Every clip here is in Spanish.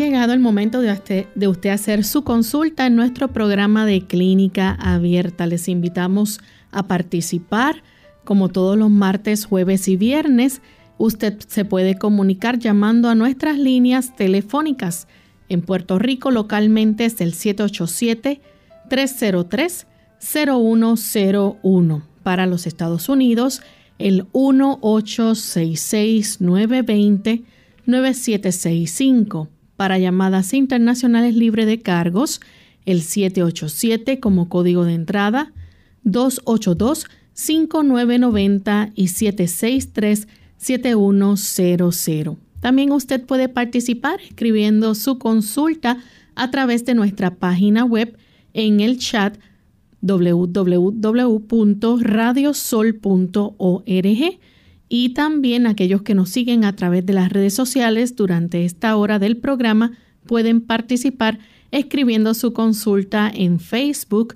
Llegado el momento de usted, de usted, hacer su consulta en nuestro programa de clínica abierta. Les invitamos a participar como todos los martes, jueves y viernes. Usted se puede comunicar llamando a nuestras líneas telefónicas. En Puerto Rico localmente es el 787-303-0101. Para los Estados Unidos, el 1866 920 9765 para llamadas internacionales libre de cargos, el 787 como código de entrada, 282-5990 y 763-7100. También usted puede participar escribiendo su consulta a través de nuestra página web en el chat www.radiosol.org y también aquellos que nos siguen a través de las redes sociales durante esta hora del programa pueden participar escribiendo su consulta en Facebook.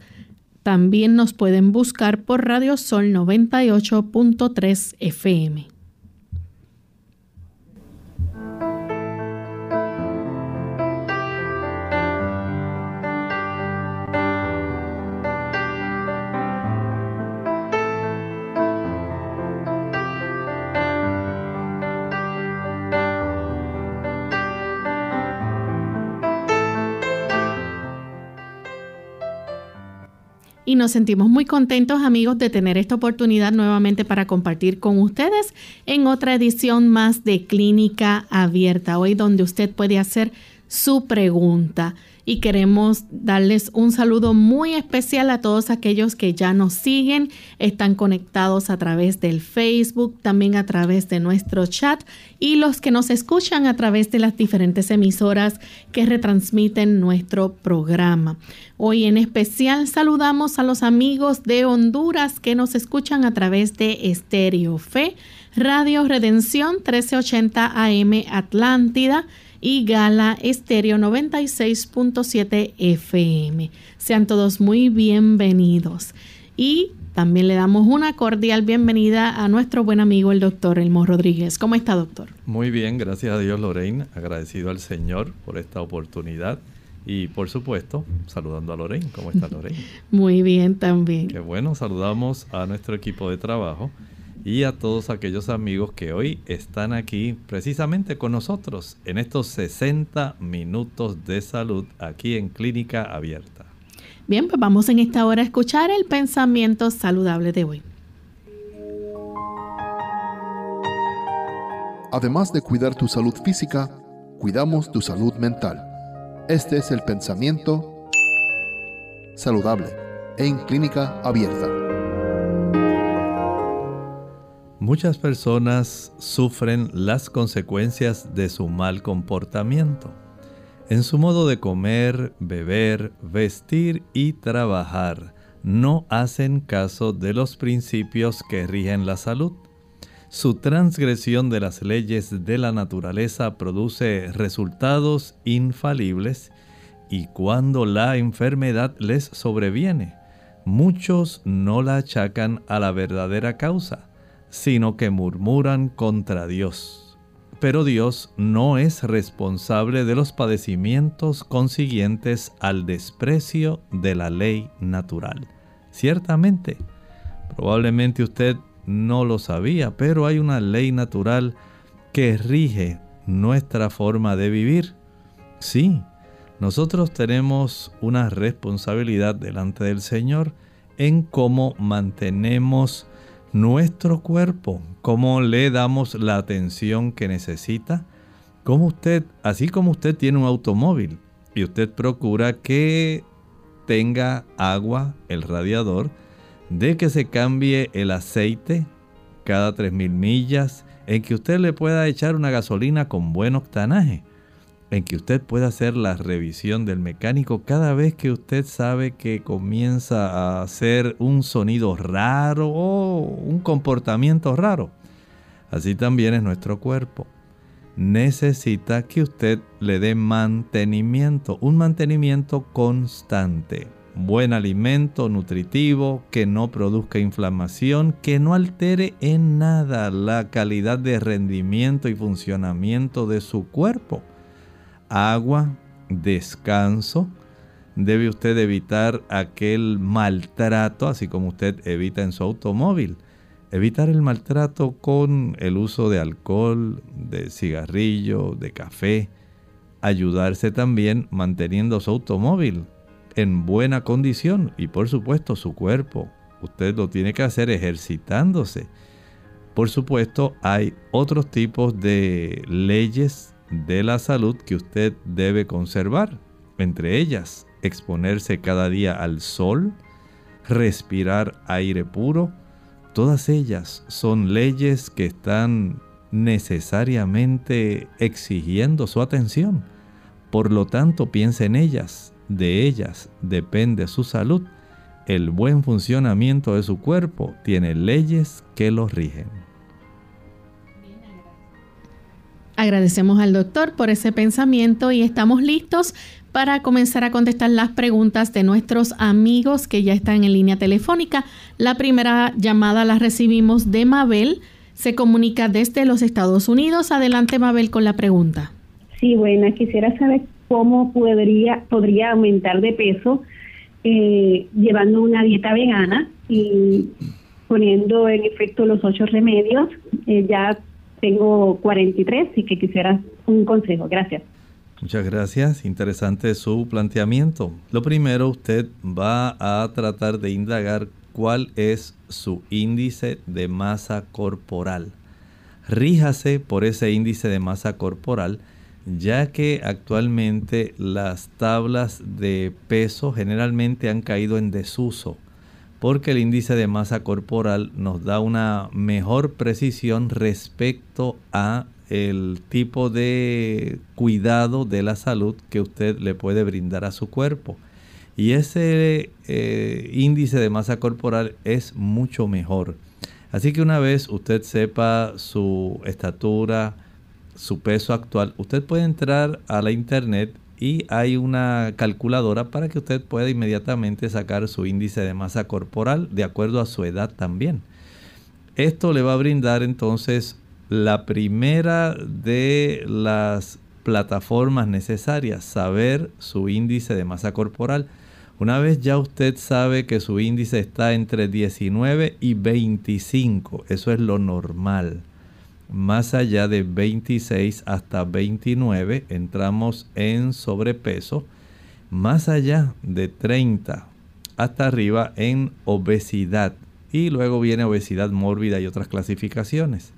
También nos pueden buscar por Radio Sol 98.3 FM. Y nos sentimos muy contentos amigos de tener esta oportunidad nuevamente para compartir con ustedes en otra edición más de Clínica Abierta, hoy donde usted puede hacer su pregunta y queremos darles un saludo muy especial a todos aquellos que ya nos siguen, están conectados a través del Facebook, también a través de nuestro chat y los que nos escuchan a través de las diferentes emisoras que retransmiten nuestro programa. Hoy en especial saludamos a los amigos de Honduras que nos escuchan a través de Estéreo Fe, Radio Redención 1380 AM Atlántida, y Gala Estéreo 96.7 FM. Sean todos muy bienvenidos. Y también le damos una cordial bienvenida a nuestro buen amigo el doctor Elmo Rodríguez. ¿Cómo está, doctor? Muy bien, gracias a Dios, Lorraine. Agradecido al Señor por esta oportunidad. Y por supuesto, saludando a Lorraine. ¿Cómo está Lorraine? Muy bien también. Qué bueno, saludamos a nuestro equipo de trabajo y a todos aquellos amigos que hoy están aquí precisamente con nosotros en estos 60 minutos de salud aquí en Clínica Abierta. Bien, pues vamos en esta hora a escuchar el pensamiento saludable de hoy. Además de cuidar tu salud física, cuidamos tu salud mental. Este es el pensamiento saludable en clínica abierta. Muchas personas sufren las consecuencias de su mal comportamiento. En su modo de comer, beber, vestir y trabajar, no hacen caso de los principios que rigen la salud. Su transgresión de las leyes de la naturaleza produce resultados infalibles y cuando la enfermedad les sobreviene, muchos no la achacan a la verdadera causa, sino que murmuran contra Dios. Pero Dios no es responsable de los padecimientos consiguientes al desprecio de la ley natural. Ciertamente, probablemente usted no lo sabía, pero hay una ley natural que rige nuestra forma de vivir. Sí, nosotros tenemos una responsabilidad delante del Señor en cómo mantenemos nuestro cuerpo, cómo le damos la atención que necesita, como usted, así como usted tiene un automóvil y usted procura que tenga agua el radiador, de que se cambie el aceite cada 3.000 millas, en que usted le pueda echar una gasolina con buen octanaje, en que usted pueda hacer la revisión del mecánico cada vez que usted sabe que comienza a hacer un sonido raro o un comportamiento raro. Así también es nuestro cuerpo. Necesita que usted le dé mantenimiento, un mantenimiento constante buen alimento nutritivo, que no produzca inflamación, que no altere en nada la calidad de rendimiento y funcionamiento de su cuerpo. Agua, descanso. Debe usted evitar aquel maltrato, así como usted evita en su automóvil. Evitar el maltrato con el uso de alcohol, de cigarrillo, de café. Ayudarse también manteniendo su automóvil en buena condición y por supuesto su cuerpo. Usted lo tiene que hacer ejercitándose. Por supuesto hay otros tipos de leyes de la salud que usted debe conservar. Entre ellas, exponerse cada día al sol, respirar aire puro. Todas ellas son leyes que están necesariamente exigiendo su atención. Por lo tanto, piense en ellas de ellas depende su salud, el buen funcionamiento de su cuerpo tiene leyes que los rigen. Agradecemos al doctor por ese pensamiento y estamos listos para comenzar a contestar las preguntas de nuestros amigos que ya están en línea telefónica. La primera llamada la recibimos de Mabel. Se comunica desde los Estados Unidos. Adelante, Mabel, con la pregunta. Sí, bueno, quisiera saber cómo podría, podría aumentar de peso eh, llevando una dieta vegana y poniendo en efecto los ocho remedios. Eh, ya tengo 43 y que quisiera un consejo. Gracias. Muchas gracias. Interesante su planteamiento. Lo primero, usted va a tratar de indagar cuál es su índice de masa corporal. Ríjase por ese índice de masa corporal ya que actualmente las tablas de peso generalmente han caído en desuso, porque el índice de masa corporal nos da una mejor precisión respecto a el tipo de cuidado de la salud que usted le puede brindar a su cuerpo. Y ese eh, índice de masa corporal es mucho mejor. Así que una vez usted sepa su estatura, su peso actual, usted puede entrar a la internet y hay una calculadora para que usted pueda inmediatamente sacar su índice de masa corporal de acuerdo a su edad también. Esto le va a brindar entonces la primera de las plataformas necesarias, saber su índice de masa corporal. Una vez ya usted sabe que su índice está entre 19 y 25, eso es lo normal más allá de 26 hasta 29 entramos en sobrepeso. Más allá de 30 hasta arriba en obesidad. Y luego viene obesidad mórbida y otras clasificaciones.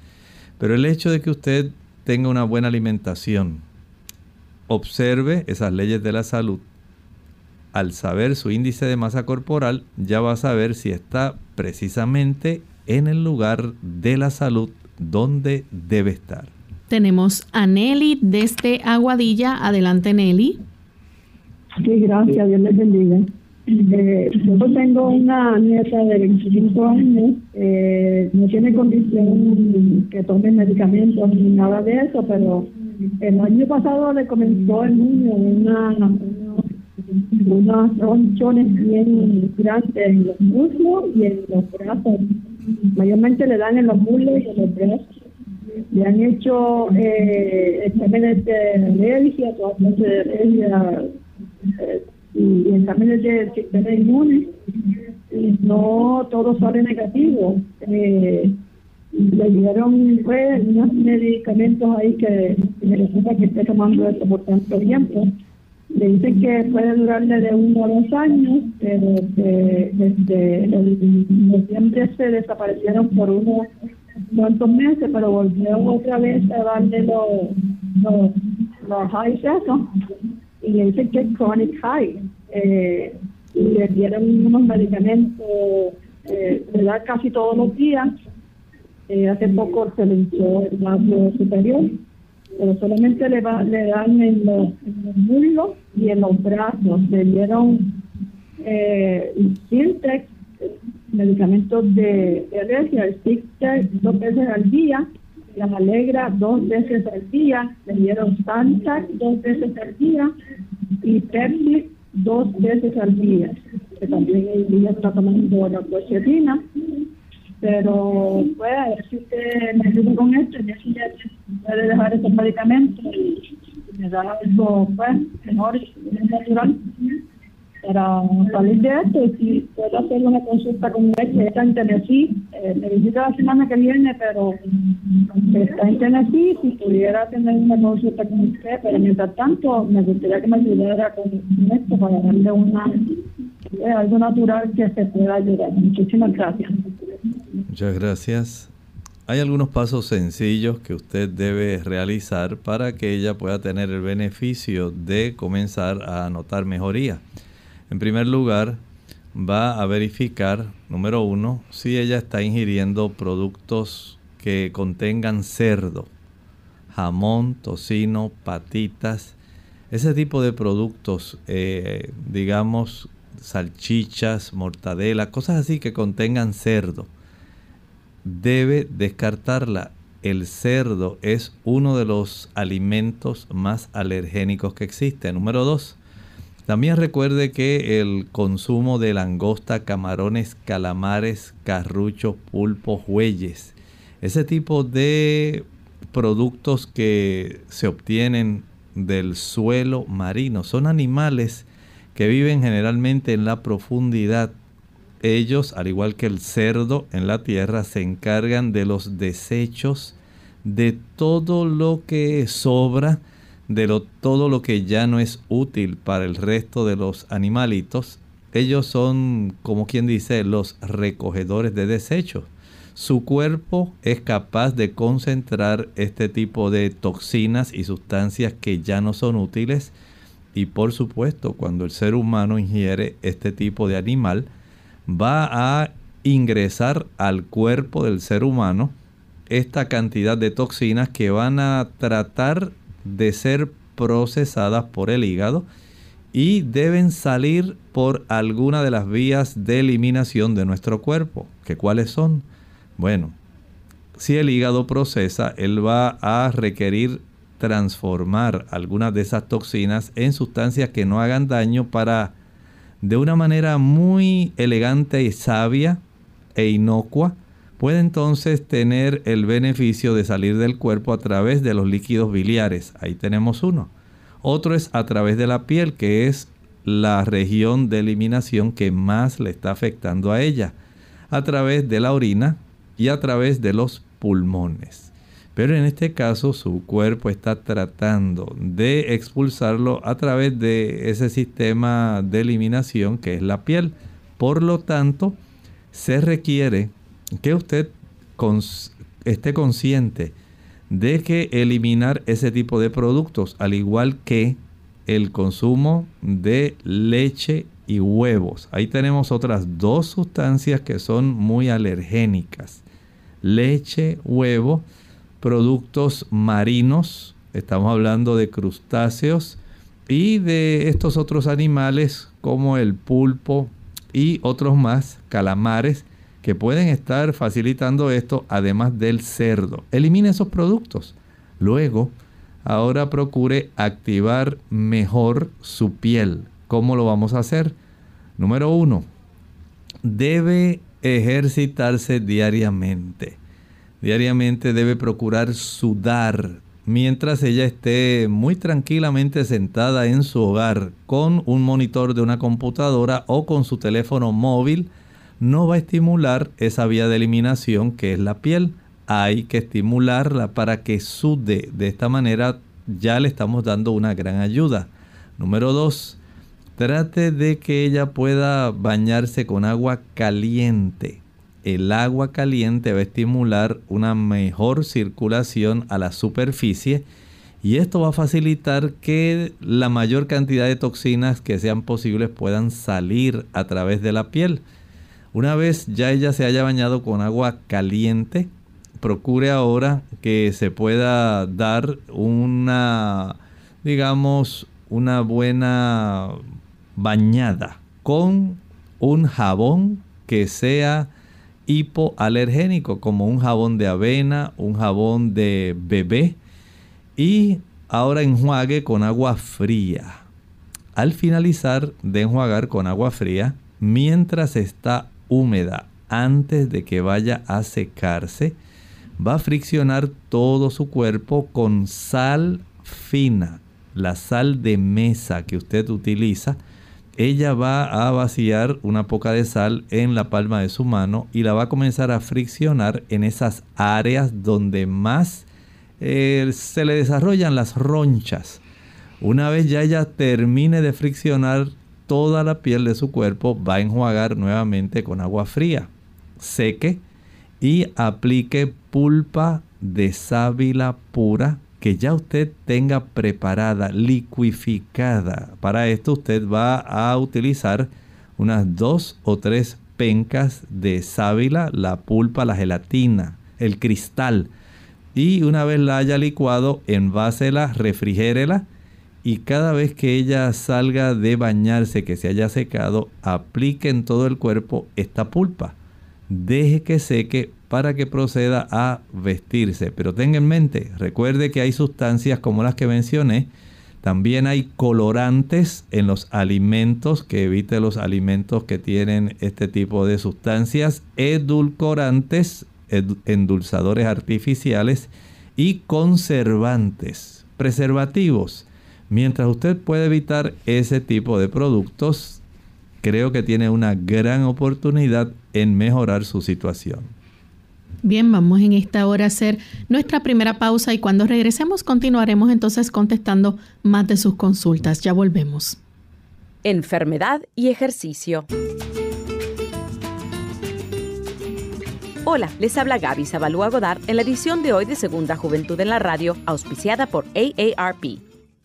Pero el hecho de que usted tenga una buena alimentación, observe esas leyes de la salud, al saber su índice de masa corporal, ya va a saber si está precisamente en el lugar de la salud donde debe estar. Tenemos a Nelly desde Aguadilla. Adelante, Nelly. Sí, gracias. Dios les bendiga. Eh, yo tengo una nieta de 25 años, eh, no tiene condición que tome medicamentos ni nada de eso, pero el año pasado le comenzó el niño una, unas ronchones bien grandes en los muslos y en los brazos. Mayormente le dan en los muslos y en los brazos. Le han hecho eh, exámenes de alergia, de alergia eh, y, exámenes de sistema. Y no todo sale negativo. Eh, le dieron pues, unos medicamentos ahí que me resulta que esté tomando esto por tanto tiempo. Le dicen que puede durarle de uno a dos años, pero desde el noviembre se desaparecieron por unos cuantos meses, pero volvieron otra vez a darle los, los, los highs y le dicen que es chronic high. Eh, y le dieron unos medicamentos, eh, le da casi todos los días, eh, hace poco se le hinchó el vaso superior, pero solamente le, va, le dan en los, muslos y en los brazos. Le dieron eh, Sintex, medicamentos de, alergia, el Sintex dos veces al día, la Alegra dos veces al día, le dieron Santac dos veces al día y Pepsi dos veces al día. Que también el día está tomando la cochetina pero pues a ver si usted me ayuda con esto y así ya puede dejar esos medicamentos y me da algo pues mejor natural. Para salir de esto y si puedo hacer una consulta con él que está en Tennessee eh, me visita la semana que viene pero está en Tennessee si pudiera tener una consulta con usted pero mientras tanto me gustaría que me ayudara con esto para darle una eh, algo natural que se pueda ayudar muchísimas gracias Muchas gracias. Hay algunos pasos sencillos que usted debe realizar para que ella pueda tener el beneficio de comenzar a notar mejoría. En primer lugar, va a verificar, número uno, si ella está ingiriendo productos que contengan cerdo, jamón, tocino, patitas, ese tipo de productos, eh, digamos, salchichas, mortadela, cosas así que contengan cerdo debe descartarla. El cerdo es uno de los alimentos más alergénicos que existe. Número dos, también recuerde que el consumo de langosta, camarones, calamares, carruchos, pulpos, huelles, ese tipo de productos que se obtienen del suelo marino, son animales que viven generalmente en la profundidad ellos, al igual que el cerdo en la tierra, se encargan de los desechos, de todo lo que sobra, de lo, todo lo que ya no es útil para el resto de los animalitos. Ellos son, como quien dice, los recogedores de desechos. Su cuerpo es capaz de concentrar este tipo de toxinas y sustancias que ya no son útiles. Y por supuesto, cuando el ser humano ingiere este tipo de animal, va a ingresar al cuerpo del ser humano esta cantidad de toxinas que van a tratar de ser procesadas por el hígado y deben salir por alguna de las vías de eliminación de nuestro cuerpo. ¿Que cuáles son? Bueno, si el hígado procesa, él va a requerir transformar algunas de esas toxinas en sustancias que no hagan daño para de una manera muy elegante y sabia e inocua, puede entonces tener el beneficio de salir del cuerpo a través de los líquidos biliares. Ahí tenemos uno. Otro es a través de la piel, que es la región de eliminación que más le está afectando a ella. A través de la orina y a través de los pulmones. Pero en este caso su cuerpo está tratando de expulsarlo a través de ese sistema de eliminación que es la piel. Por lo tanto, se requiere que usted esté consciente de que eliminar ese tipo de productos, al igual que el consumo de leche y huevos. Ahí tenemos otras dos sustancias que son muy alergénicas. Leche, huevo, productos marinos, estamos hablando de crustáceos y de estos otros animales como el pulpo y otros más, calamares, que pueden estar facilitando esto, además del cerdo. Elimine esos productos. Luego, ahora procure activar mejor su piel. ¿Cómo lo vamos a hacer? Número uno, debe ejercitarse diariamente. Diariamente debe procurar sudar mientras ella esté muy tranquilamente sentada en su hogar con un monitor de una computadora o con su teléfono móvil no va a estimular esa vía de eliminación que es la piel. Hay que estimularla para que sude. De esta manera ya le estamos dando una gran ayuda. Número 2. Trate de que ella pueda bañarse con agua caliente. El agua caliente va a estimular una mejor circulación a la superficie y esto va a facilitar que la mayor cantidad de toxinas que sean posibles puedan salir a través de la piel. Una vez ya ella se haya bañado con agua caliente, procure ahora que se pueda dar una, digamos, una buena bañada con un jabón que sea hipoalergénico, como un jabón de avena, un jabón de bebé. Y ahora enjuague con agua fría. Al finalizar de enjuagar con agua fría, mientras está húmeda antes de que vaya a secarse, va a friccionar todo su cuerpo con sal fina, la sal de mesa que usted utiliza. Ella va a vaciar una poca de sal en la palma de su mano y la va a comenzar a friccionar en esas áreas donde más eh, se le desarrollan las ronchas. Una vez ya ella termine de friccionar toda la piel de su cuerpo, va a enjuagar nuevamente con agua fría. Seque y aplique pulpa de sábila pura que ya usted tenga preparada, liquificada. Para esto usted va a utilizar unas dos o tres pencas de sábila, la pulpa, la gelatina, el cristal. Y una vez la haya licuado, envásela, refrigérela y cada vez que ella salga de bañarse, que se haya secado, aplique en todo el cuerpo esta pulpa. Deje que seque para que proceda a vestirse. Pero tenga en mente, recuerde que hay sustancias como las que mencioné. También hay colorantes en los alimentos, que evite los alimentos que tienen este tipo de sustancias, edulcorantes, endulzadores artificiales y conservantes, preservativos Mientras usted puede evitar ese tipo de productos, creo que tiene una gran oportunidad en mejorar su situación. Bien, vamos en esta hora a hacer nuestra primera pausa y cuando regresemos continuaremos entonces contestando más de sus consultas. Ya volvemos. Enfermedad y ejercicio. Hola, les habla Gaby Zabalúa Godard en la edición de hoy de Segunda Juventud en la Radio, auspiciada por AARP.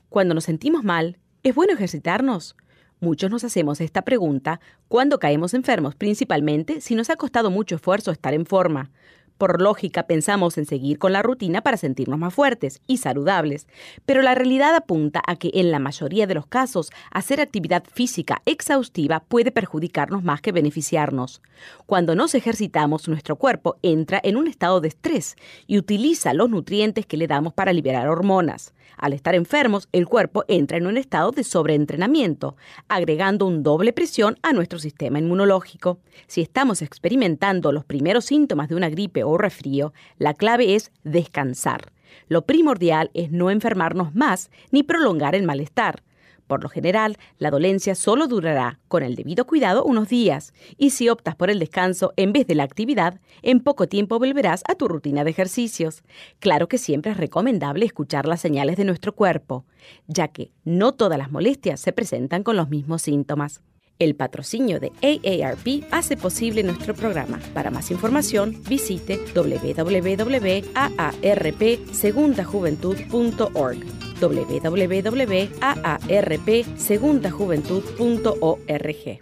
Cuando nos sentimos mal, ¿es bueno ejercitarnos? Muchos nos hacemos esta pregunta cuando caemos enfermos, principalmente si nos ha costado mucho esfuerzo estar en forma. Por lógica pensamos en seguir con la rutina para sentirnos más fuertes y saludables, pero la realidad apunta a que en la mayoría de los casos hacer actividad física exhaustiva puede perjudicarnos más que beneficiarnos. Cuando nos ejercitamos, nuestro cuerpo entra en un estado de estrés y utiliza los nutrientes que le damos para liberar hormonas. Al estar enfermos, el cuerpo entra en un estado de sobreentrenamiento, agregando un doble presión a nuestro sistema inmunológico. Si estamos experimentando los primeros síntomas de una gripe o resfrío, la clave es descansar. Lo primordial es no enfermarnos más ni prolongar el malestar. Por lo general, la dolencia solo durará, con el debido cuidado, unos días, y si optas por el descanso en vez de la actividad, en poco tiempo volverás a tu rutina de ejercicios. Claro que siempre es recomendable escuchar las señales de nuestro cuerpo, ya que no todas las molestias se presentan con los mismos síntomas. El patrocinio de AARP hace posible nuestro programa. Para más información, visite www.aarpsegundajuventud.org www.aarpsegundajuventud.org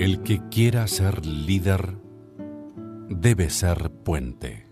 El que quiera ser líder debe ser puente.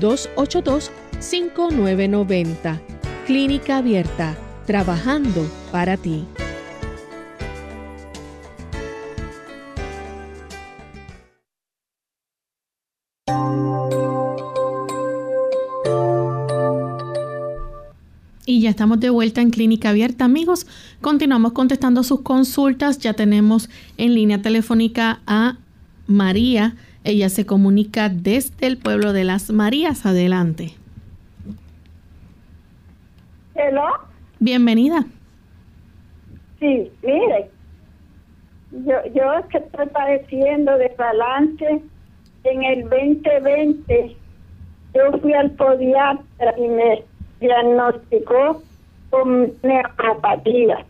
787-282-5990. Clínica Abierta, trabajando para ti. Y ya estamos de vuelta en Clínica Abierta, amigos. Continuamos contestando sus consultas. Ya tenemos en línea telefónica a María. Ella se comunica desde el pueblo de las Marías. Adelante. ¿Hello? Bienvenida. Sí, mire, yo, yo es que estoy padeciendo de balance. En el 2020 yo fui al podiatra y me diagnosticó con neuropatía.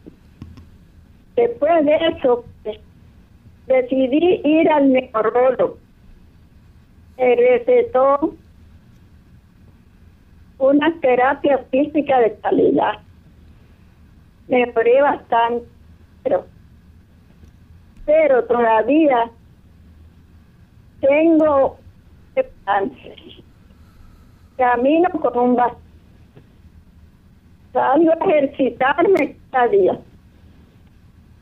Después de eso, decidí ir al neurólogo. Me recetó una terapia física de calidad. Mejoré bastante, pero, pero todavía tengo cáncer. Camino con un bastón salgo a ejercitarme cada día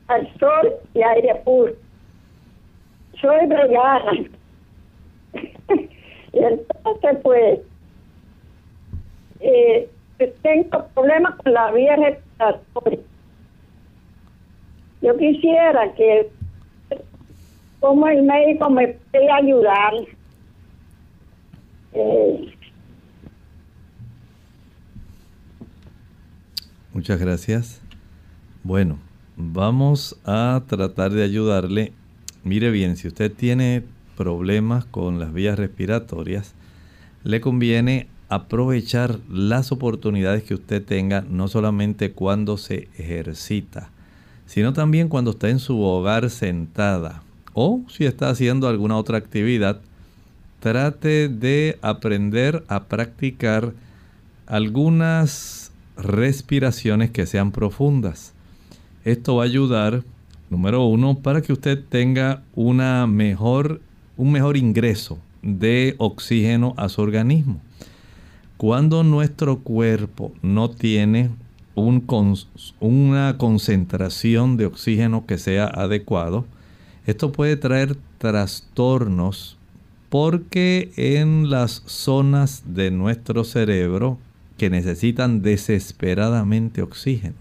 al sol y aire puro. Soy vegana. Entonces, pues, eh, tengo problemas con la vía respiratoria. Yo quisiera que, como el médico me puede ayudar, eh, Muchas gracias. Bueno, vamos a tratar de ayudarle. Mire bien, si usted tiene problemas con las vías respiratorias, le conviene aprovechar las oportunidades que usted tenga, no solamente cuando se ejercita, sino también cuando está en su hogar sentada o si está haciendo alguna otra actividad. Trate de aprender a practicar algunas respiraciones que sean profundas. Esto va a ayudar, número uno, para que usted tenga una mejor, un mejor ingreso de oxígeno a su organismo. Cuando nuestro cuerpo no tiene un, una concentración de oxígeno que sea adecuado, esto puede traer trastornos porque en las zonas de nuestro cerebro que necesitan desesperadamente oxígeno.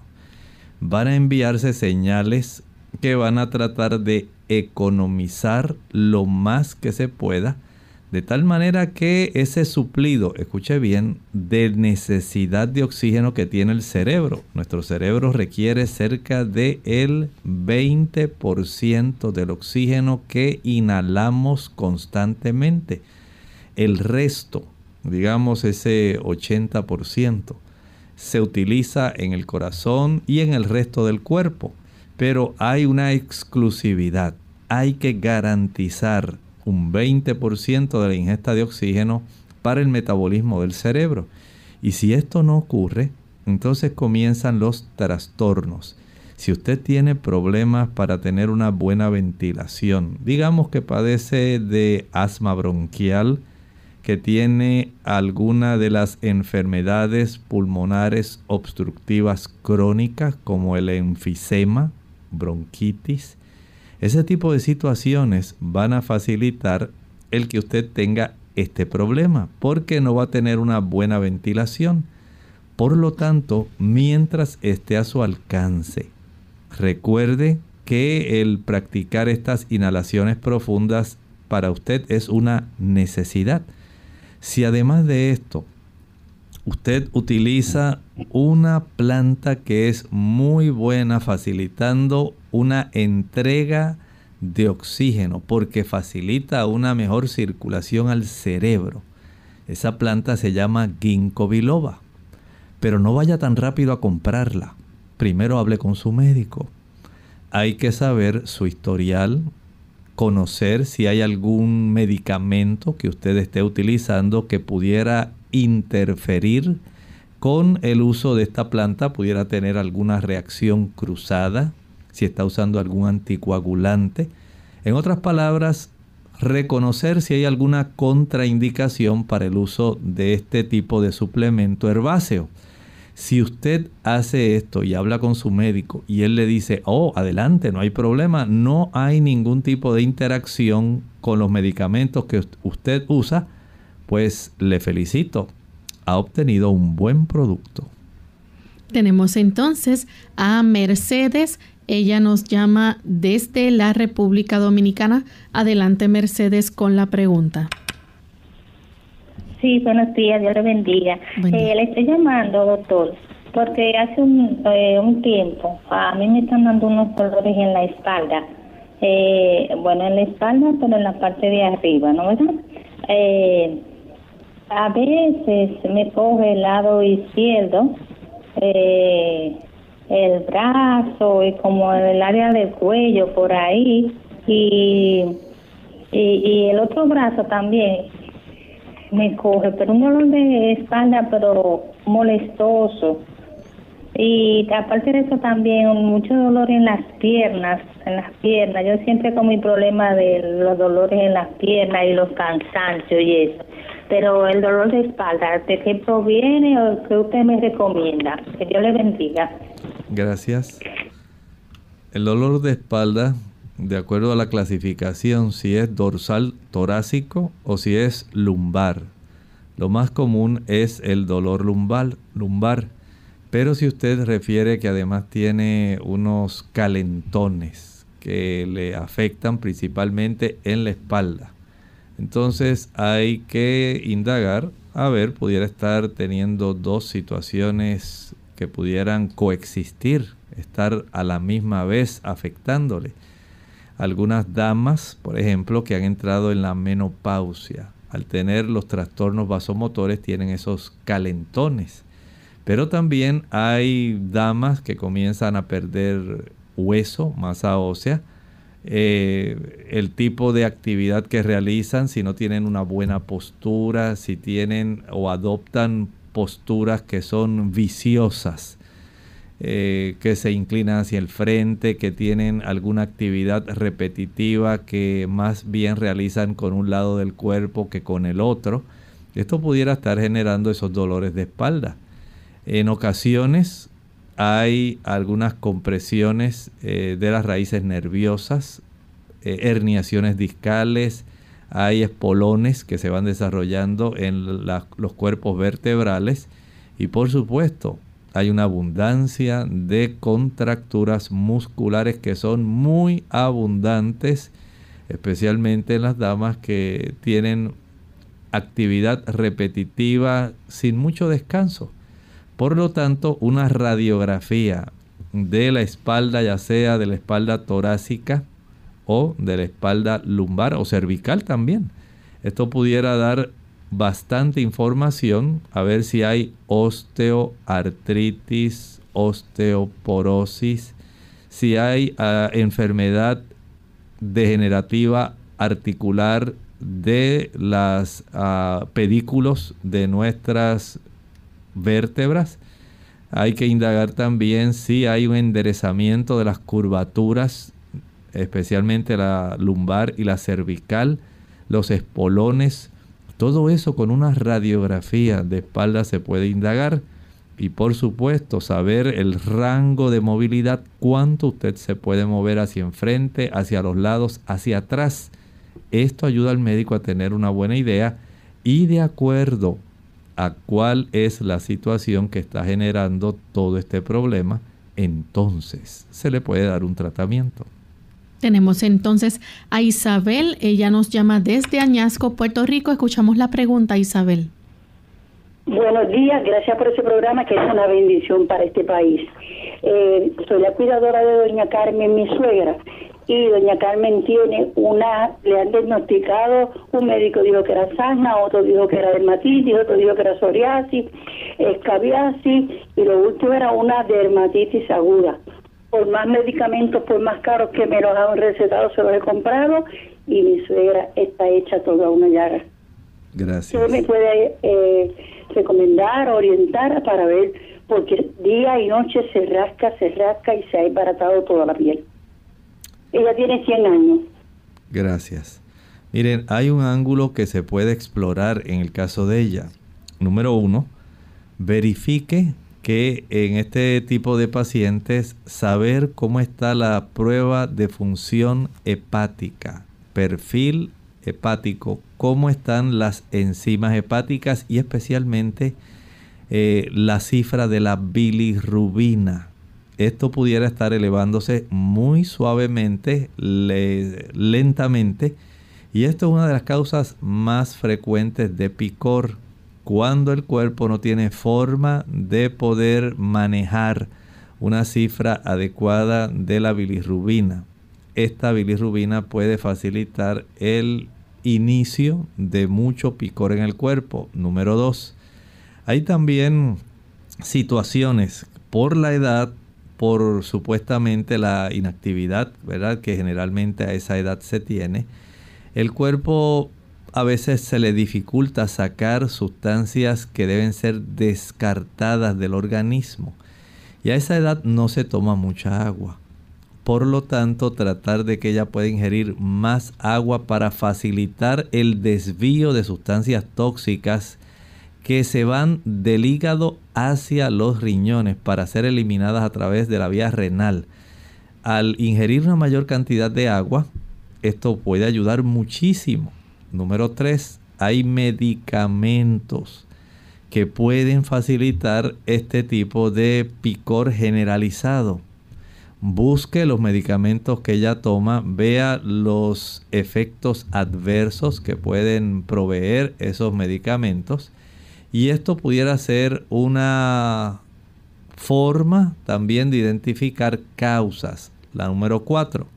Van a enviarse señales que van a tratar de economizar lo más que se pueda, de tal manera que ese suplido, escuche bien, de necesidad de oxígeno que tiene el cerebro. Nuestro cerebro requiere cerca del el 20% del oxígeno que inhalamos constantemente. El resto, digamos ese 80%, se utiliza en el corazón y en el resto del cuerpo. Pero hay una exclusividad. Hay que garantizar un 20% de la ingesta de oxígeno para el metabolismo del cerebro. Y si esto no ocurre, entonces comienzan los trastornos. Si usted tiene problemas para tener una buena ventilación, digamos que padece de asma bronquial, que tiene alguna de las enfermedades pulmonares obstructivas crónicas como el enfisema, bronquitis, Ese tipo de situaciones van a facilitar el que usted tenga este problema, porque no va a tener una buena ventilación. Por lo tanto, mientras esté a su alcance, recuerde que el practicar estas inhalaciones profundas para usted es una necesidad. Si además de esto usted utiliza una planta que es muy buena facilitando una entrega de oxígeno porque facilita una mejor circulación al cerebro. Esa planta se llama ginkgo biloba. Pero no vaya tan rápido a comprarla. Primero hable con su médico. Hay que saber su historial, conocer si hay algún medicamento que usted esté utilizando que pudiera interferir con el uso de esta planta, pudiera tener alguna reacción cruzada, si está usando algún anticoagulante. En otras palabras, reconocer si hay alguna contraindicación para el uso de este tipo de suplemento herbáceo. Si usted hace esto y habla con su médico y él le dice, oh, adelante, no hay problema, no hay ningún tipo de interacción con los medicamentos que usted usa, pues le felicito, ha obtenido un buen producto. Tenemos entonces a Mercedes. Ella nos llama desde la República Dominicana. Adelante, Mercedes, con la pregunta. Sí, buenos días, Dios le bendiga. Eh, le estoy llamando, doctor, porque hace un, eh, un tiempo a mí me están dando unos dolores en la espalda. Eh, bueno, en la espalda, pero en la parte de arriba, ¿no verdad? Eh, a veces me coge el lado izquierdo, eh, el brazo y como el área del cuello por ahí y, y, y el otro brazo también me coge, pero un dolor de espalda, pero molestoso. Y aparte de eso también mucho dolor en las piernas, en las piernas. Yo siempre con mi problema de los dolores en las piernas y los cansancios y eso. Pero el dolor de espalda, ¿de qué proviene o qué usted me recomienda? Que Dios le bendiga. Gracias. El dolor de espalda de acuerdo a la clasificación, si es dorsal torácico o si es lumbar. Lo más común es el dolor lumbar, lumbar. Pero si usted refiere que además tiene unos calentones que le afectan principalmente en la espalda, entonces hay que indagar, a ver, pudiera estar teniendo dos situaciones que pudieran coexistir, estar a la misma vez afectándole algunas damas, por ejemplo, que han entrado en la menopausia, al tener los trastornos vasomotores, tienen esos calentones. Pero también hay damas que comienzan a perder hueso, masa ósea, eh, el tipo de actividad que realizan, si no tienen una buena postura, si tienen o adoptan posturas que son viciosas, eh, que se inclinan hacia el frente, que tienen alguna actividad repetitiva que más bien realizan con un lado del cuerpo que con el otro. Esto pudiera estar generando esos dolores de espalda. En ocasiones hay algunas compresiones eh, de las raíces nerviosas, eh, herniaciones discales, hay espolones que se van desarrollando en los cuerpos vertebrales y por supuesto hay una abundancia de contracturas musculares que son muy abundantes, especialmente en las damas que tienen actividad repetitiva sin mucho descanso. Por lo tanto, una radiografía de la espalda, ya sea de la espalda torácica o de la espalda lumbar o cervical también. Esto pudiera dar bastante información a ver si hay osteoartritis, osteoporosis, si hay ah, enfermedad degenerativa articular de las uh, pedículos de nuestras vértebras. Hay que indagar también si hay un enderezamiento de las curvaturas, especialmente la lumbar y la cervical, los espolones, todo eso con una radiografía de espalda se puede indagar. y por supuesto saber el rango de movilidad, cuánto usted se puede mover hacia enfrente, hacia los lados, hacia atrás. Esto ayuda al médico a tener una buena idea y de acuerdo a cuál es la situación que está generando todo este problema, entonces se le puede dar un tratamiento. Tenemos entonces a Isabel, ella nos llama desde Añasco, Puerto Rico. Escuchamos la pregunta, Isabel. Buenos días, gracias por ese programa que es una bendición para este país. Eh, soy la cuidadora de doña Carmen, mi suegra, y doña Carmen tiene una, le han diagnosticado, un médico dijo que era sana, otro dijo que era dermatitis, otro dijo que era psoriasis, escabiasis, y lo último era una dermatitis aguda. Por más medicamentos, por más caros que me los han recetado, se los he comprado, y mi suegra está hecha toda una llaga. Gracias. ¿Usted me puede eh, recomendar, orientar para ver? Porque día y noche se rasca, se rasca y se ha embaratado toda la piel. Ella tiene 100 años. Gracias. Miren, hay un ángulo que se puede explorar en el caso de ella. Número uno, verifique que en este tipo de pacientes saber cómo está la prueba de función hepática, perfil hepático, cómo están las enzimas hepáticas y especialmente eh, la cifra de la bilirrubina esto pudiera estar elevándose muy suavemente, lentamente, y esto es una de las causas más frecuentes de picor, cuando el cuerpo no tiene forma de poder manejar una cifra adecuada de la bilirrubina. Esta bilirrubina puede facilitar el inicio de mucho picor en el cuerpo. Número 2. Hay también situaciones por la edad por supuestamente la inactividad, ¿verdad? Que generalmente a esa edad se tiene. El cuerpo a veces se le dificulta sacar sustancias que deben ser descartadas del organismo. Y a esa edad no se toma mucha agua. Por lo tanto, tratar de que ella pueda ingerir más agua para facilitar el desvío de sustancias tóxicas que se van del hígado hacia los riñones para ser eliminadas a través de la vía renal. Al ingerir una mayor cantidad de agua, esto puede ayudar muchísimo. Número 3, hay medicamentos que pueden facilitar este tipo de picor generalizado. Busque los medicamentos que ella toma, vea los efectos adversos que pueden proveer esos medicamentos y esto pudiera ser una forma también de identificar causas. La número 4.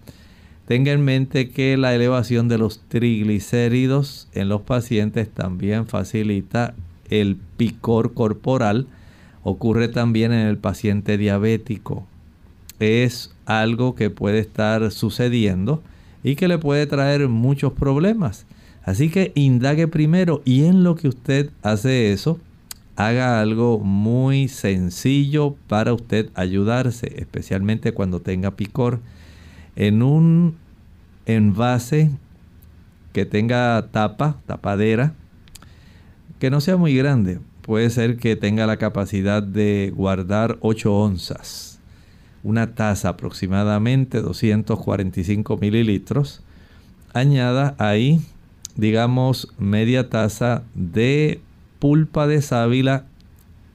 Tenga en mente que la elevación de los triglicéridos en los pacientes también facilita el picor corporal. Ocurre también en el paciente diabético. Es algo que puede estar sucediendo y que le puede traer muchos problemas. Así que indague primero y en lo que usted hace eso, haga algo muy sencillo para usted ayudarse, especialmente cuando tenga picor. En un envase que tenga tapa, tapadera, que no sea muy grande. Puede ser que tenga la capacidad de guardar 8 onzas. Una taza aproximadamente 245 mililitros. Añada ahí digamos, media taza de pulpa de sábila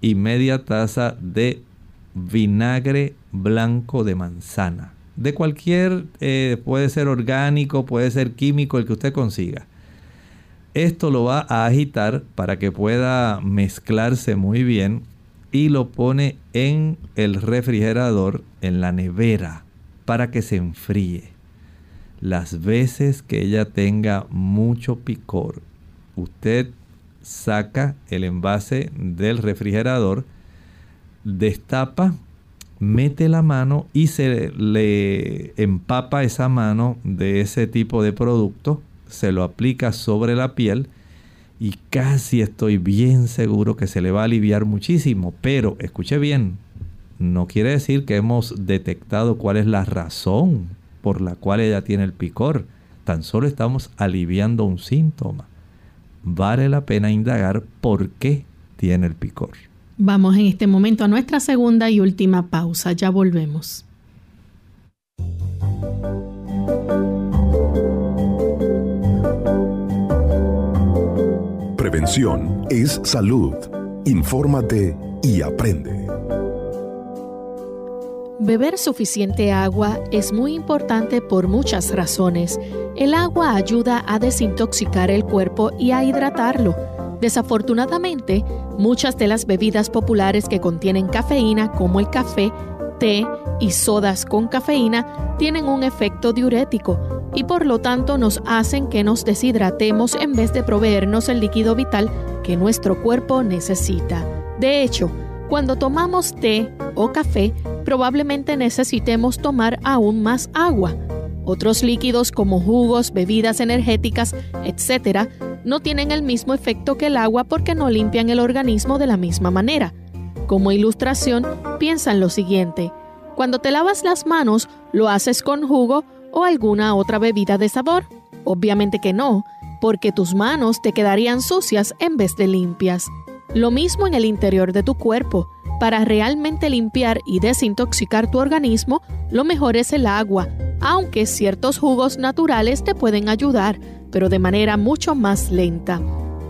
y media taza de vinagre blanco de manzana. De cualquier, eh, puede ser orgánico, puede ser químico, el que usted consiga. Esto lo va a agitar para que pueda mezclarse muy bien y lo pone en el refrigerador, en la nevera, para que se enfríe las veces que ella tenga mucho picor, usted saca el envase del refrigerador, destapa, mete la mano y se le empapa esa mano de ese tipo de producto, se lo aplica sobre la piel y casi estoy bien seguro que se le va a aliviar muchísimo. Pero escuche bien, no quiere decir que hemos detectado cuál es la razón por la cual ella tiene el picor. Tan solo estamos aliviando un síntoma. Vale la pena indagar por qué tiene el picor. Vamos en este momento a nuestra segunda y última pausa. Ya volvemos. Prevención es salud. Infórmate y aprende. Beber suficiente agua es muy importante por muchas razones. El agua ayuda a desintoxicar el cuerpo y a hidratarlo. Desafortunadamente, muchas de las bebidas populares que contienen cafeína, como el café, té y sodas con cafeína, tienen un efecto diurético y por lo tanto nos hacen que nos deshidratemos en vez de proveernos el líquido vital que nuestro cuerpo necesita. De hecho, cuando tomamos té o café, probablemente necesitemos tomar aún más agua. Otros líquidos como jugos, bebidas energéticas, etc., no tienen el mismo efecto que el agua porque no limpian el organismo de la misma manera. Como ilustración, piensa en lo siguiente. Cuando te lavas las manos, ¿lo haces con jugo o alguna otra bebida de sabor? Obviamente que no, porque tus manos te quedarían sucias en vez de limpias. Lo mismo en el interior de tu cuerpo. Para realmente limpiar y desintoxicar tu organismo, lo mejor es el agua, aunque ciertos jugos naturales te pueden ayudar, pero de manera mucho más lenta.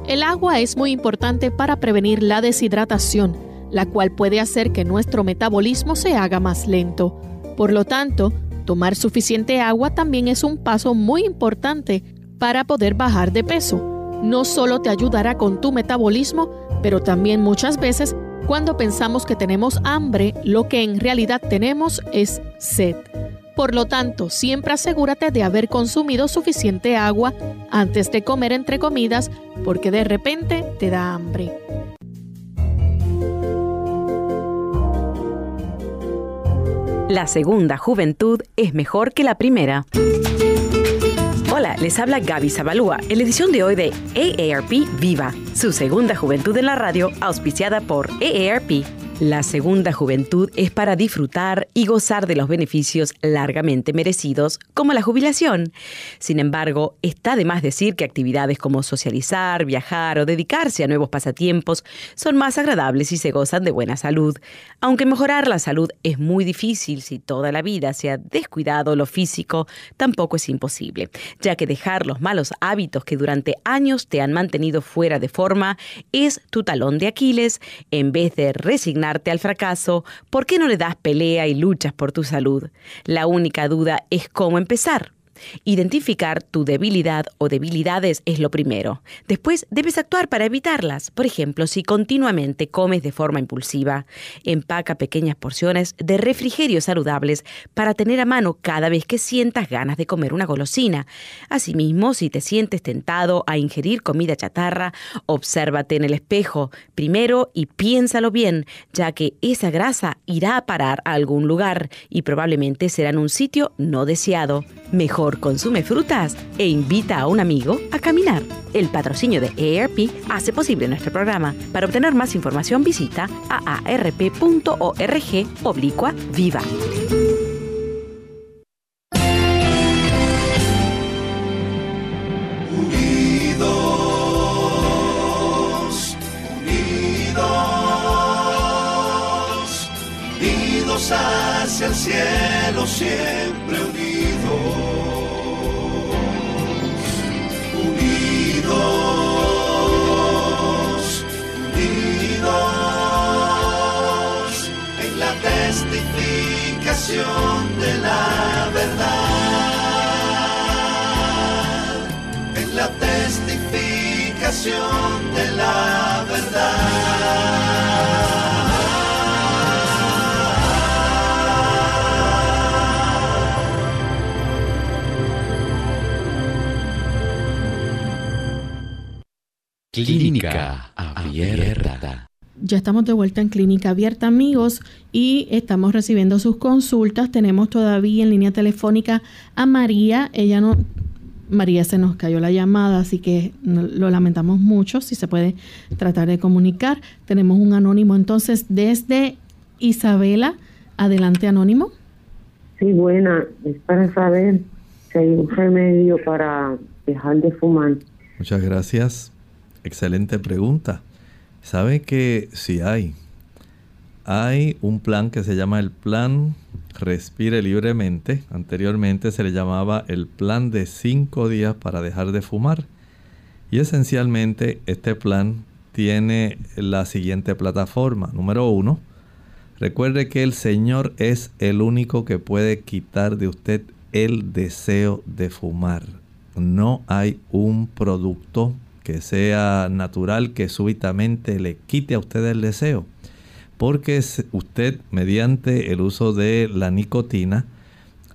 El agua es muy importante para prevenir la deshidratación, la cual puede hacer que nuestro metabolismo se haga más lento. Por lo tanto, tomar suficiente agua también es un paso muy importante para poder bajar de peso. No solo te ayudará con tu metabolismo, pero también muchas veces cuando pensamos que tenemos hambre, lo que en realidad tenemos es sed. Por lo tanto, siempre asegúrate de haber consumido suficiente agua antes de comer entre comidas porque de repente te da hambre. La segunda juventud es mejor que la primera. Hola, les habla Gaby Zabalúa en la edición de hoy de AARP Viva, su segunda juventud en la radio, auspiciada por AARP. La segunda juventud es para disfrutar y gozar de los beneficios largamente merecidos, como la jubilación. Sin embargo, está de más decir que actividades como socializar, viajar o dedicarse a nuevos pasatiempos son más agradables si se gozan de buena salud. Aunque mejorar la salud es muy difícil si toda la vida se ha descuidado lo físico, tampoco es imposible, ya que dejar los malos hábitos que durante años te han mantenido fuera de forma es tu talón de Aquiles en vez de resignar al fracaso, ¿por qué no le das pelea y luchas por tu salud? La única duda es cómo empezar. Identificar tu debilidad o debilidades es lo primero. Después debes actuar para evitarlas. Por ejemplo, si continuamente comes de forma impulsiva, empaca pequeñas porciones de refrigerios saludables para tener a mano cada vez que sientas ganas de comer una golosina. Asimismo, si te sientes tentado a ingerir comida chatarra, obsérvate en el espejo primero y piénsalo bien, ya que esa grasa irá a parar a algún lugar y probablemente será en un sitio no deseado. Mejor consume frutas e invita a un amigo a caminar. El patrocinio de AARP hace posible nuestro programa. Para obtener más información visita aarp.org oblicua viva. Unidos, unidos, unidos hacia el cielo siempre unidos. Clínica Abierta. Ya estamos de vuelta en Clínica Abierta, amigos, y estamos recibiendo sus consultas. Tenemos todavía en línea telefónica a María. Ella no. María se nos cayó la llamada, así que lo lamentamos mucho. Si se puede tratar de comunicar. Tenemos un anónimo entonces desde Isabela. Adelante, anónimo. Sí, buena. Es para saber si hay un remedio para dejar de fumar. Muchas gracias. Excelente pregunta. Sabe que si hay hay un plan que se llama el plan Respire Libremente. Anteriormente se le llamaba el plan de 5 días para dejar de fumar. Y esencialmente este plan tiene la siguiente plataforma. Número uno, recuerde que el Señor es el único que puede quitar de usted el deseo de fumar. No hay un producto que sea natural que súbitamente le quite a usted el deseo. Porque usted, mediante el uso de la nicotina,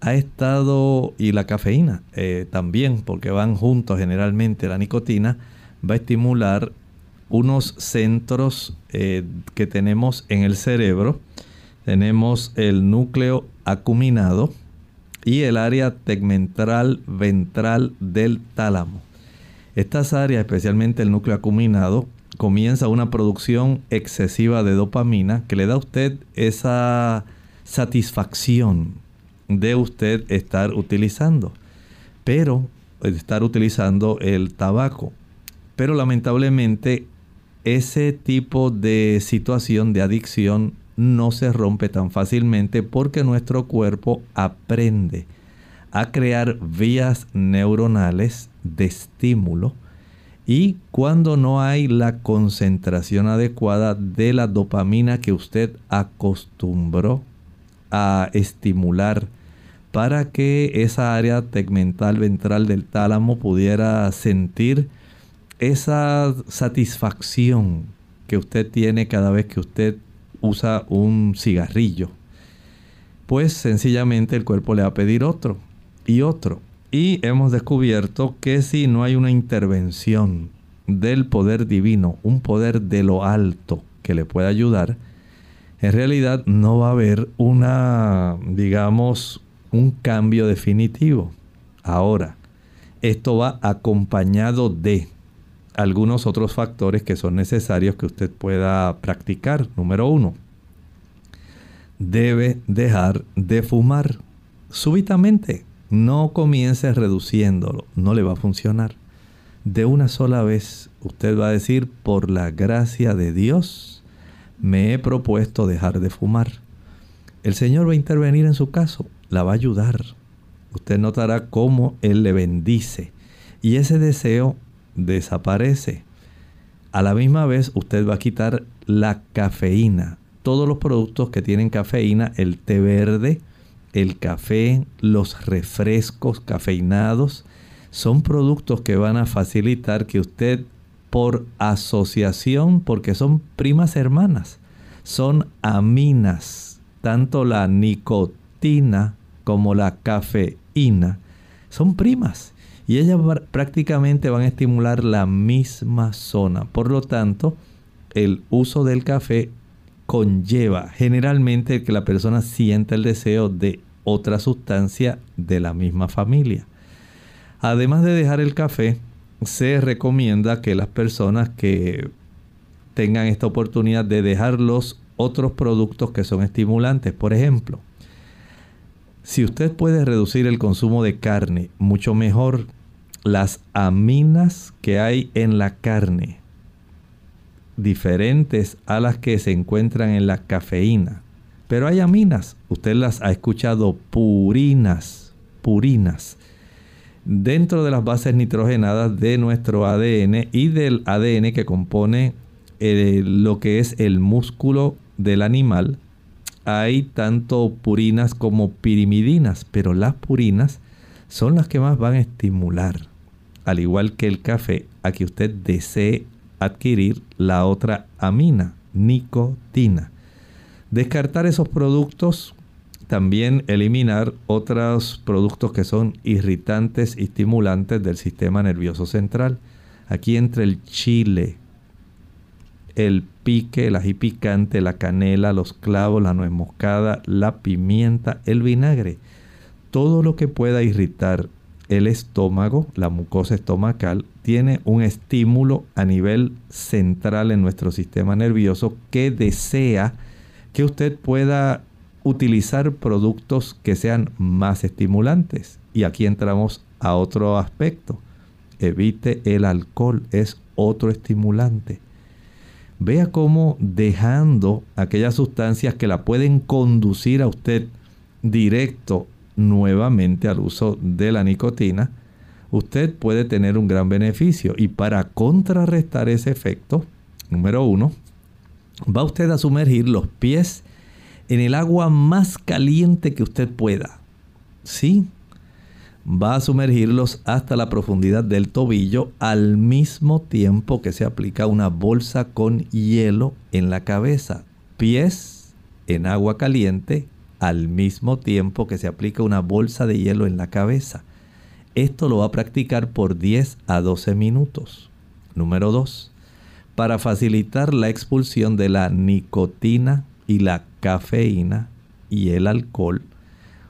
ha estado, y la cafeína eh, también, porque van juntos generalmente, la nicotina va a estimular unos centros eh, que tenemos en el cerebro. Tenemos el núcleo acuminado y el área tegmental ventral del tálamo. Estas áreas, especialmente el núcleo acuminado, comienza una producción excesiva de dopamina que le da a usted esa satisfacción de usted estar utilizando. Pero estar utilizando el tabaco. Pero lamentablemente ese tipo de situación de adicción no se rompe tan fácilmente porque nuestro cuerpo aprende a crear vías neuronales de estímulo y cuando no hay la concentración adecuada de la dopamina que usted acostumbró a estimular para que esa área tegmental ventral del tálamo pudiera sentir esa satisfacción que usted tiene cada vez que usted usa un cigarrillo, pues sencillamente el cuerpo le va a pedir otro y otro. Y hemos descubierto que si no hay una intervención del poder divino, un poder de lo alto que le pueda ayudar, en realidad no va a haber una, digamos, un cambio definitivo. Ahora, esto va acompañado de algunos otros factores que son necesarios que usted pueda practicar. Número uno, debe dejar de fumar súbitamente. No comience reduciéndolo, no le va a funcionar. De una sola vez usted va a decir, por la gracia de Dios, me he propuesto dejar de fumar. El Señor va a intervenir en su caso, la va a ayudar. Usted notará cómo Él le bendice. Y ese deseo desaparece. A la misma vez usted va a quitar la cafeína. Todos los productos que tienen cafeína, el té verde, el café, los refrescos cafeinados, son productos que van a facilitar que usted por asociación, porque son primas hermanas, son aminas, tanto la nicotina como la cafeína, son primas y ellas prácticamente van a estimular la misma zona. Por lo tanto, el uso del café conlleva generalmente que la persona sienta el deseo de otra sustancia de la misma familia. Además de dejar el café, se recomienda que las personas que tengan esta oportunidad de dejar los otros productos que son estimulantes, por ejemplo, si usted puede reducir el consumo de carne, mucho mejor las aminas que hay en la carne, diferentes a las que se encuentran en la cafeína. Pero hay aminas, usted las ha escuchado purinas, purinas, dentro de las bases nitrogenadas de nuestro ADN y del ADN que compone eh, lo que es el músculo del animal hay tanto purinas como pirimidinas, pero las purinas son las que más van a estimular, al igual que el café, a que usted desee adquirir la otra amina, nicotina. Descartar esos productos, también eliminar otros productos que son irritantes y estimulantes del sistema nervioso central. Aquí entre el chile, el pique, el ají picante, la canela, los clavos, la nuez moscada, la pimienta, el vinagre. Todo lo que pueda irritar el estómago, la mucosa estomacal, tiene un estímulo a nivel central en nuestro sistema nervioso que desea que usted pueda utilizar productos que sean más estimulantes. Y aquí entramos a otro aspecto. Evite el alcohol, es otro estimulante vea cómo dejando aquellas sustancias que la pueden conducir a usted directo nuevamente al uso de la nicotina, usted puede tener un gran beneficio. Y para contrarrestar ese efecto, número uno, va usted a sumergir los pies en el agua más caliente que usted pueda. Sí, va a sumergirlos hasta la profundidad del tobillo al mismo tiempo que se aplica una bolsa con hielo en la cabeza. Pies en agua caliente al mismo tiempo que se aplica una bolsa de hielo en la cabeza. Esto lo va a practicar por 10 a 12 minutos. Número 2. Para facilitar la expulsión de la nicotina y la cafeína y el alcohol,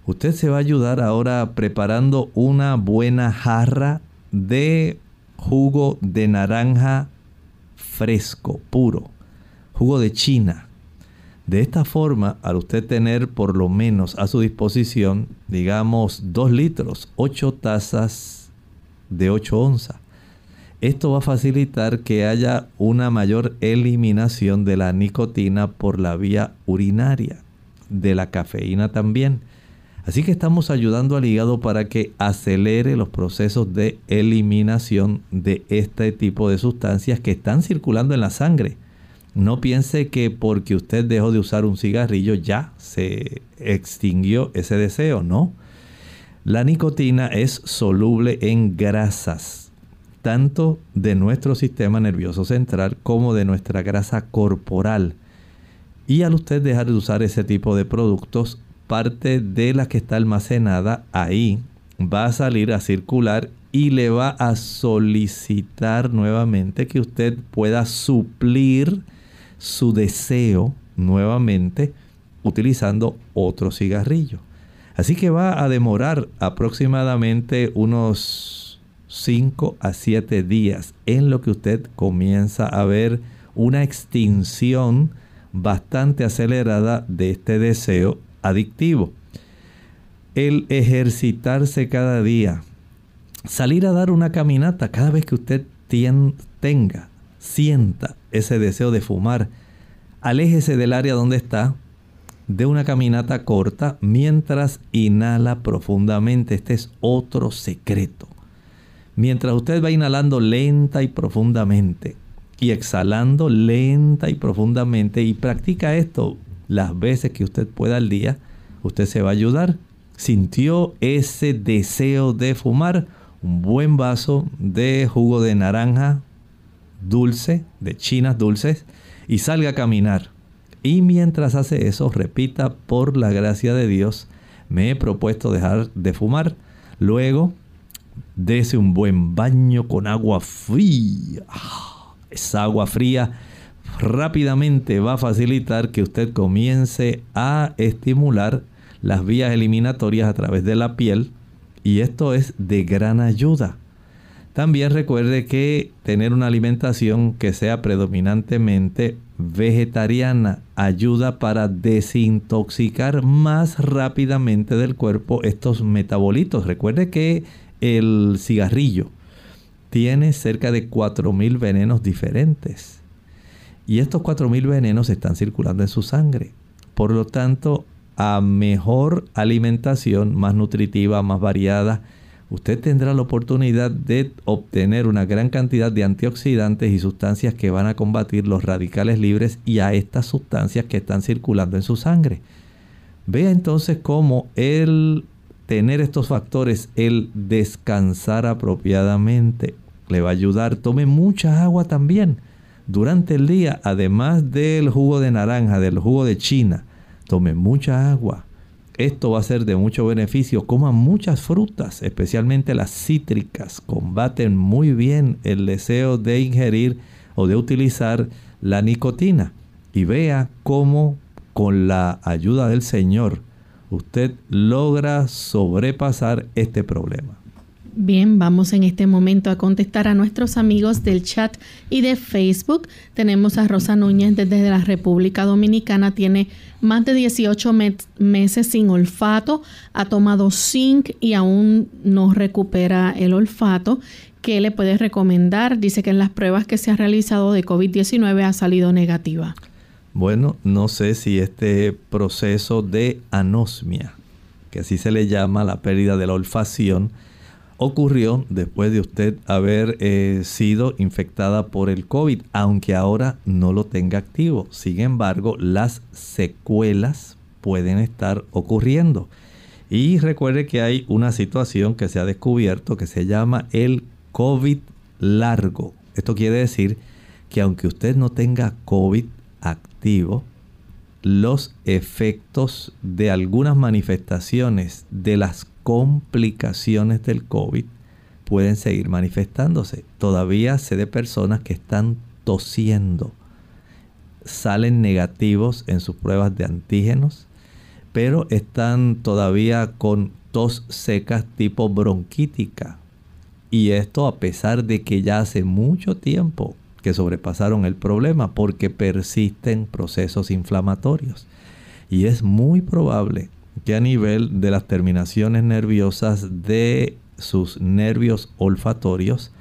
usted se va a ayudar ahora preparando una buena jarra de jugo de naranja fresco, puro, jugo de China. De esta forma, al usted tener por lo menos a su disposición, digamos, 2 litros, 8 tazas de 8 onzas, esto va a facilitar que haya una mayor eliminación de la nicotina por la vía urinaria, de la cafeína también. Así que estamos ayudando al hígado para que acelere los procesos de eliminación de este tipo de sustancias que están circulando en la sangre. No piense que porque usted dejó de usar un cigarrillo ya se extinguió ese deseo, no. La nicotina es soluble en grasas, tanto de nuestro sistema nervioso central como de nuestra grasa corporal. Y al usted dejar de usar ese tipo de productos, parte de la que está almacenada ahí va a salir a circular y le va a solicitar nuevamente que usted pueda suplir su deseo nuevamente utilizando otro cigarrillo. Así que va a demorar aproximadamente unos 5 a 7 días en lo que usted comienza a ver una extinción bastante acelerada de este deseo adictivo. El ejercitarse cada día, salir a dar una caminata cada vez que usted tenga, sienta ese deseo de fumar, aléjese del área donde está, de una caminata corta mientras inhala profundamente. Este es otro secreto. Mientras usted va inhalando lenta y profundamente y exhalando lenta y profundamente y practica esto las veces que usted pueda al día, usted se va a ayudar. Sintió ese deseo de fumar, un buen vaso de jugo de naranja dulce, de chinas dulces, y salga a caminar. Y mientras hace eso, repita, por la gracia de Dios, me he propuesto dejar de fumar. Luego, dese un buen baño con agua fría. Ah, esa agua fría rápidamente va a facilitar que usted comience a estimular las vías eliminatorias a través de la piel y esto es de gran ayuda. También recuerde que tener una alimentación que sea predominantemente vegetariana ayuda para desintoxicar más rápidamente del cuerpo estos metabolitos. Recuerde que el cigarrillo tiene cerca de 4.000 venenos diferentes. Y estos 4.000 venenos están circulando en su sangre. Por lo tanto, a mejor alimentación, más nutritiva, más variada, usted tendrá la oportunidad de obtener una gran cantidad de antioxidantes y sustancias que van a combatir los radicales libres y a estas sustancias que están circulando en su sangre. Vea entonces cómo el tener estos factores, el descansar apropiadamente, le va a ayudar. Tome mucha agua también durante el día, además del jugo de naranja, del jugo de china, tome mucha agua. Esto va a ser de mucho beneficio. Coma muchas frutas, especialmente las cítricas. Combaten muy bien el deseo de ingerir o de utilizar la nicotina. Y vea cómo con la ayuda del Señor usted logra sobrepasar este problema. Bien, vamos en este momento a contestar a nuestros amigos del chat y de Facebook. Tenemos a Rosa Núñez desde la República Dominicana, tiene más de 18 meses sin olfato, ha tomado zinc y aún no recupera el olfato. ¿qué le puede recomendar? Dice que en las pruebas que se han realizado de COVID-19 ha salido negativa. Bueno, no sé si este proceso de anosmia, que así se le llama la pérdida de la olfacción, ocurrió después de usted haber eh, sido infectada por el COVID, aunque ahora no lo tenga activo. Sin embargo, las secuelas pueden estar ocurriendo. Y recuerde que hay una situación que se ha descubierto que se llama el COVID largo. Esto quiere decir que aunque usted no tenga COVID activo, los efectos de algunas manifestaciones de las complicaciones del COVID pueden seguir manifestándose. Todavía sé de personas que están tosiendo, salen negativos en sus pruebas de antígenos, pero están todavía con tos secas tipo bronquítica. Y esto a pesar de que ya hace mucho tiempo que sobrepasaron el problema porque persisten procesos inflamatorios. Y es muy probable que a nivel de las terminaciones nerviosas de sus nervios olfatorios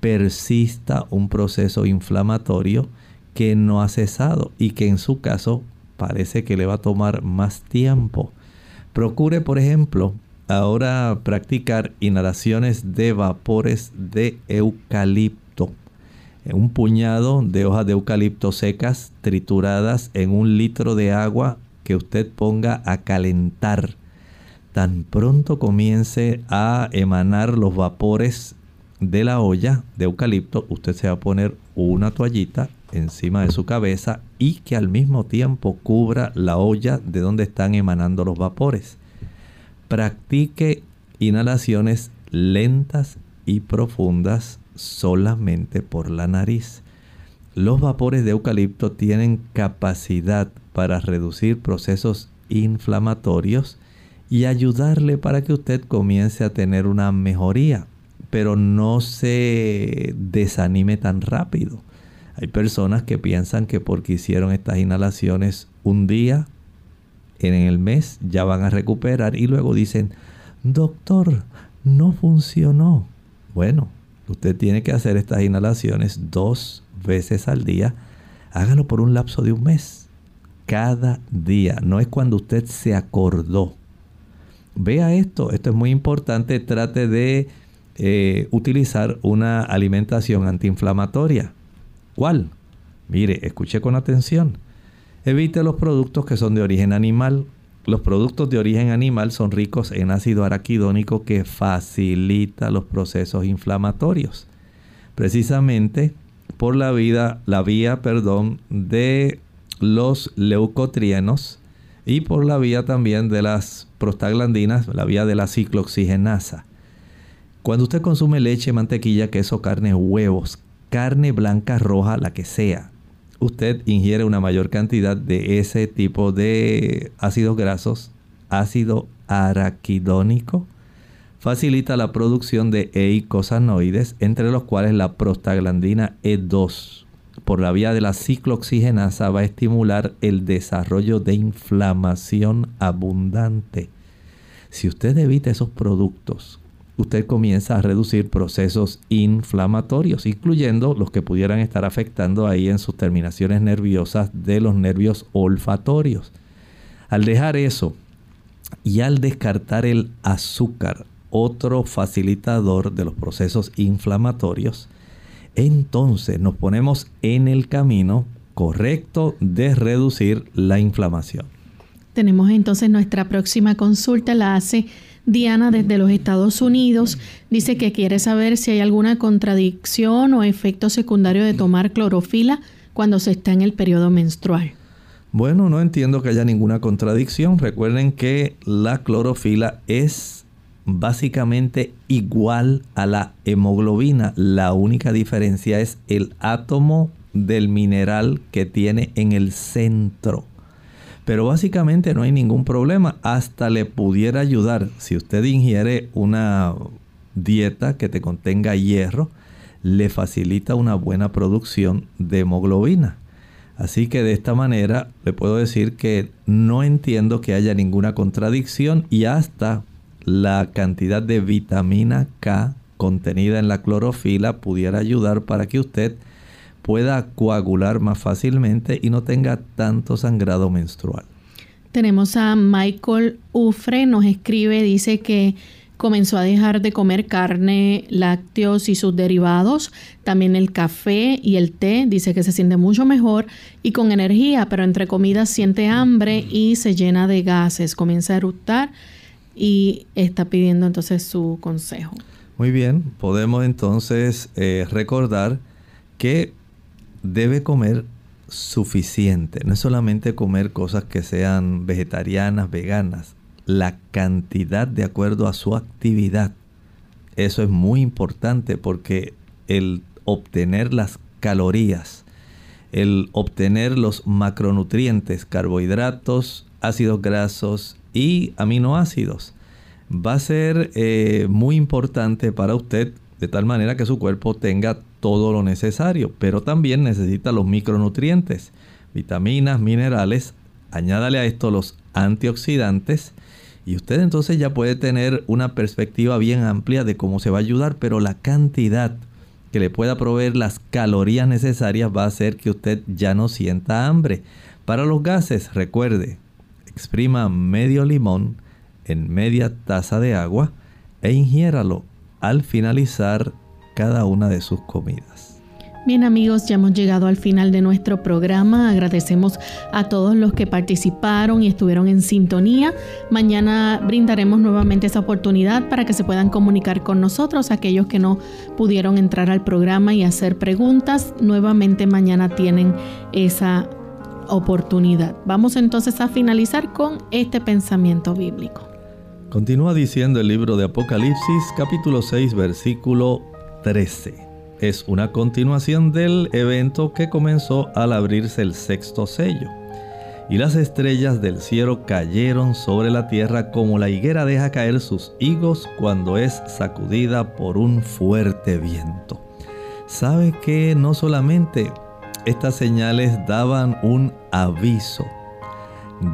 persista un proceso inflamatorio que no ha cesado y que en su caso parece que le va a tomar más tiempo. Procure, por ejemplo, ahora practicar inhalaciones de vapores de eucalipto. Un puñado de hojas de eucalipto secas trituradas en un litro de agua que usted ponga a calentar. Tan pronto comience a emanar los vapores de la olla de eucalipto, usted se va a poner una toallita encima de su cabeza y que al mismo tiempo cubra la olla de donde están emanando los vapores. Practique inhalaciones lentas y profundas solamente por la nariz. Los vapores de eucalipto tienen capacidad para reducir procesos inflamatorios y ayudarle para que usted comience a tener una mejoría, pero no se desanime tan rápido. Hay personas que piensan que porque hicieron estas inhalaciones un día en el mes ya van a recuperar y luego dicen, doctor, no funcionó. Bueno, usted tiene que hacer estas inhalaciones dos veces al día. Hágalo por un lapso de un mes. Cada día. No es cuando usted se acordó. Vea esto. Esto es muy importante. Trate de eh, utilizar una alimentación antiinflamatoria. ¿Cuál? Mire, escuche con atención. Evite los productos que son de origen animal. Los productos de origen animal son ricos en ácido araquidónico que facilita los procesos inflamatorios. Precisamente por la, vida, la vía perdón, de los leucotrienos y por la vía también de las prostaglandinas, la vía de la ciclooxigenasa. Cuando usted consume leche, mantequilla, queso, carne, huevos, carne blanca, roja, la que sea, usted ingiere una mayor cantidad de ese tipo de ácidos grasos, ácido araquidónico, facilita la producción de eicosanoides, entre los cuales la prostaglandina E2 por la vía de la ciclooxigenasa va a estimular el desarrollo de inflamación abundante. Si usted evita esos productos usted comienza a reducir procesos inflamatorios, incluyendo los que pudieran estar afectando ahí en sus terminaciones nerviosas de los nervios olfatorios. Al dejar eso y al descartar el azúcar, otro facilitador de los procesos inflamatorios, entonces nos ponemos en el camino correcto de reducir la inflamación. Tenemos entonces nuestra próxima consulta, la hace Diana desde los Estados Unidos dice que quiere saber si hay alguna contradicción o efecto secundario de tomar clorofila cuando se está en el periodo menstrual. Bueno, no entiendo que haya ninguna contradicción. Recuerden que la clorofila es básicamente igual a la hemoglobina. La única diferencia es el átomo del mineral que tiene en el centro. Pero básicamente no hay ningún problema. Hasta le pudiera ayudar si usted ingiere una dieta que te contenga hierro, le facilita una buena producción de hemoglobina. Así que de esta manera le puedo decir que no entiendo que haya ninguna contradicción y hasta la cantidad de vitamina K contenida en la clorofila pudiera ayudar para que usted pueda coagular más fácilmente y no tenga tanto sangrado menstrual. Tenemos a Michael Ufre, nos escribe, dice que comenzó a dejar de comer carne, lácteos y sus derivados, también el café y el té, dice que se siente mucho mejor y con energía, pero entre comidas siente hambre y se llena de gases, comienza a eructar y está pidiendo entonces su consejo. Muy bien, podemos entonces eh, recordar que debe comer suficiente, no es solamente comer cosas que sean vegetarianas, veganas, la cantidad de acuerdo a su actividad. Eso es muy importante porque el obtener las calorías, el obtener los macronutrientes, carbohidratos, ácidos grasos y aminoácidos, va a ser eh, muy importante para usted de tal manera que su cuerpo tenga todo lo necesario, pero también necesita los micronutrientes, vitaminas, minerales, añádale a esto los antioxidantes y usted entonces ya puede tener una perspectiva bien amplia de cómo se va a ayudar, pero la cantidad que le pueda proveer las calorías necesarias va a hacer que usted ya no sienta hambre. Para los gases, recuerde, exprima medio limón en media taza de agua e ingiéralo al finalizar cada una de sus comidas. Bien amigos, ya hemos llegado al final de nuestro programa. Agradecemos a todos los que participaron y estuvieron en sintonía. Mañana brindaremos nuevamente esa oportunidad para que se puedan comunicar con nosotros. Aquellos que no pudieron entrar al programa y hacer preguntas, nuevamente mañana tienen esa oportunidad. Vamos entonces a finalizar con este pensamiento bíblico. Continúa diciendo el libro de Apocalipsis capítulo 6 versículo 13 es una continuación del evento que comenzó al abrirse el sexto sello. Y las estrellas del cielo cayeron sobre la tierra como la higuera deja caer sus higos cuando es sacudida por un fuerte viento. ¿Sabe que no solamente estas señales daban un aviso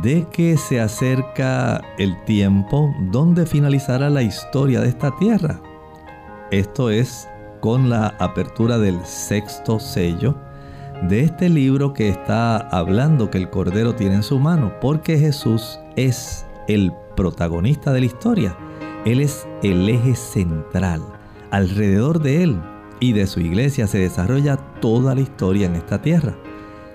de que se acerca el tiempo donde finalizará la historia de esta tierra? Esto es con la apertura del sexto sello de este libro que está hablando que el Cordero tiene en su mano, porque Jesús es el protagonista de la historia. Él es el eje central. Alrededor de Él y de su iglesia se desarrolla toda la historia en esta tierra.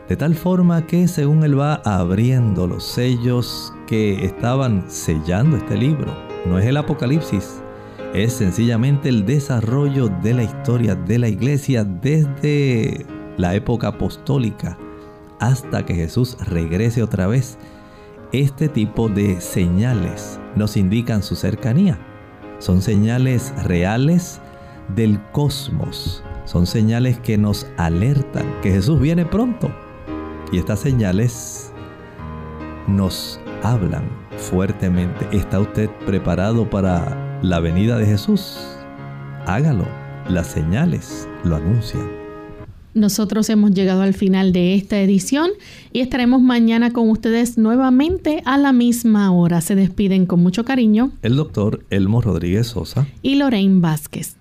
De tal forma que según Él va abriendo los sellos que estaban sellando este libro, no es el Apocalipsis, es sencillamente el desarrollo de la historia de la iglesia desde la época apostólica hasta que Jesús regrese otra vez. Este tipo de señales nos indican su cercanía. Son señales reales del cosmos. Son señales que nos alertan que Jesús viene pronto. Y estas señales nos hablan fuertemente. ¿Está usted preparado para la venida de Jesús. Hágalo, las señales lo anuncian. Nosotros hemos llegado al final de esta edición y estaremos mañana con ustedes nuevamente a la misma hora. Se despiden con mucho cariño el doctor Elmo Rodríguez Sosa y Lorraine Vázquez.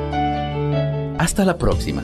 Hasta la próxima.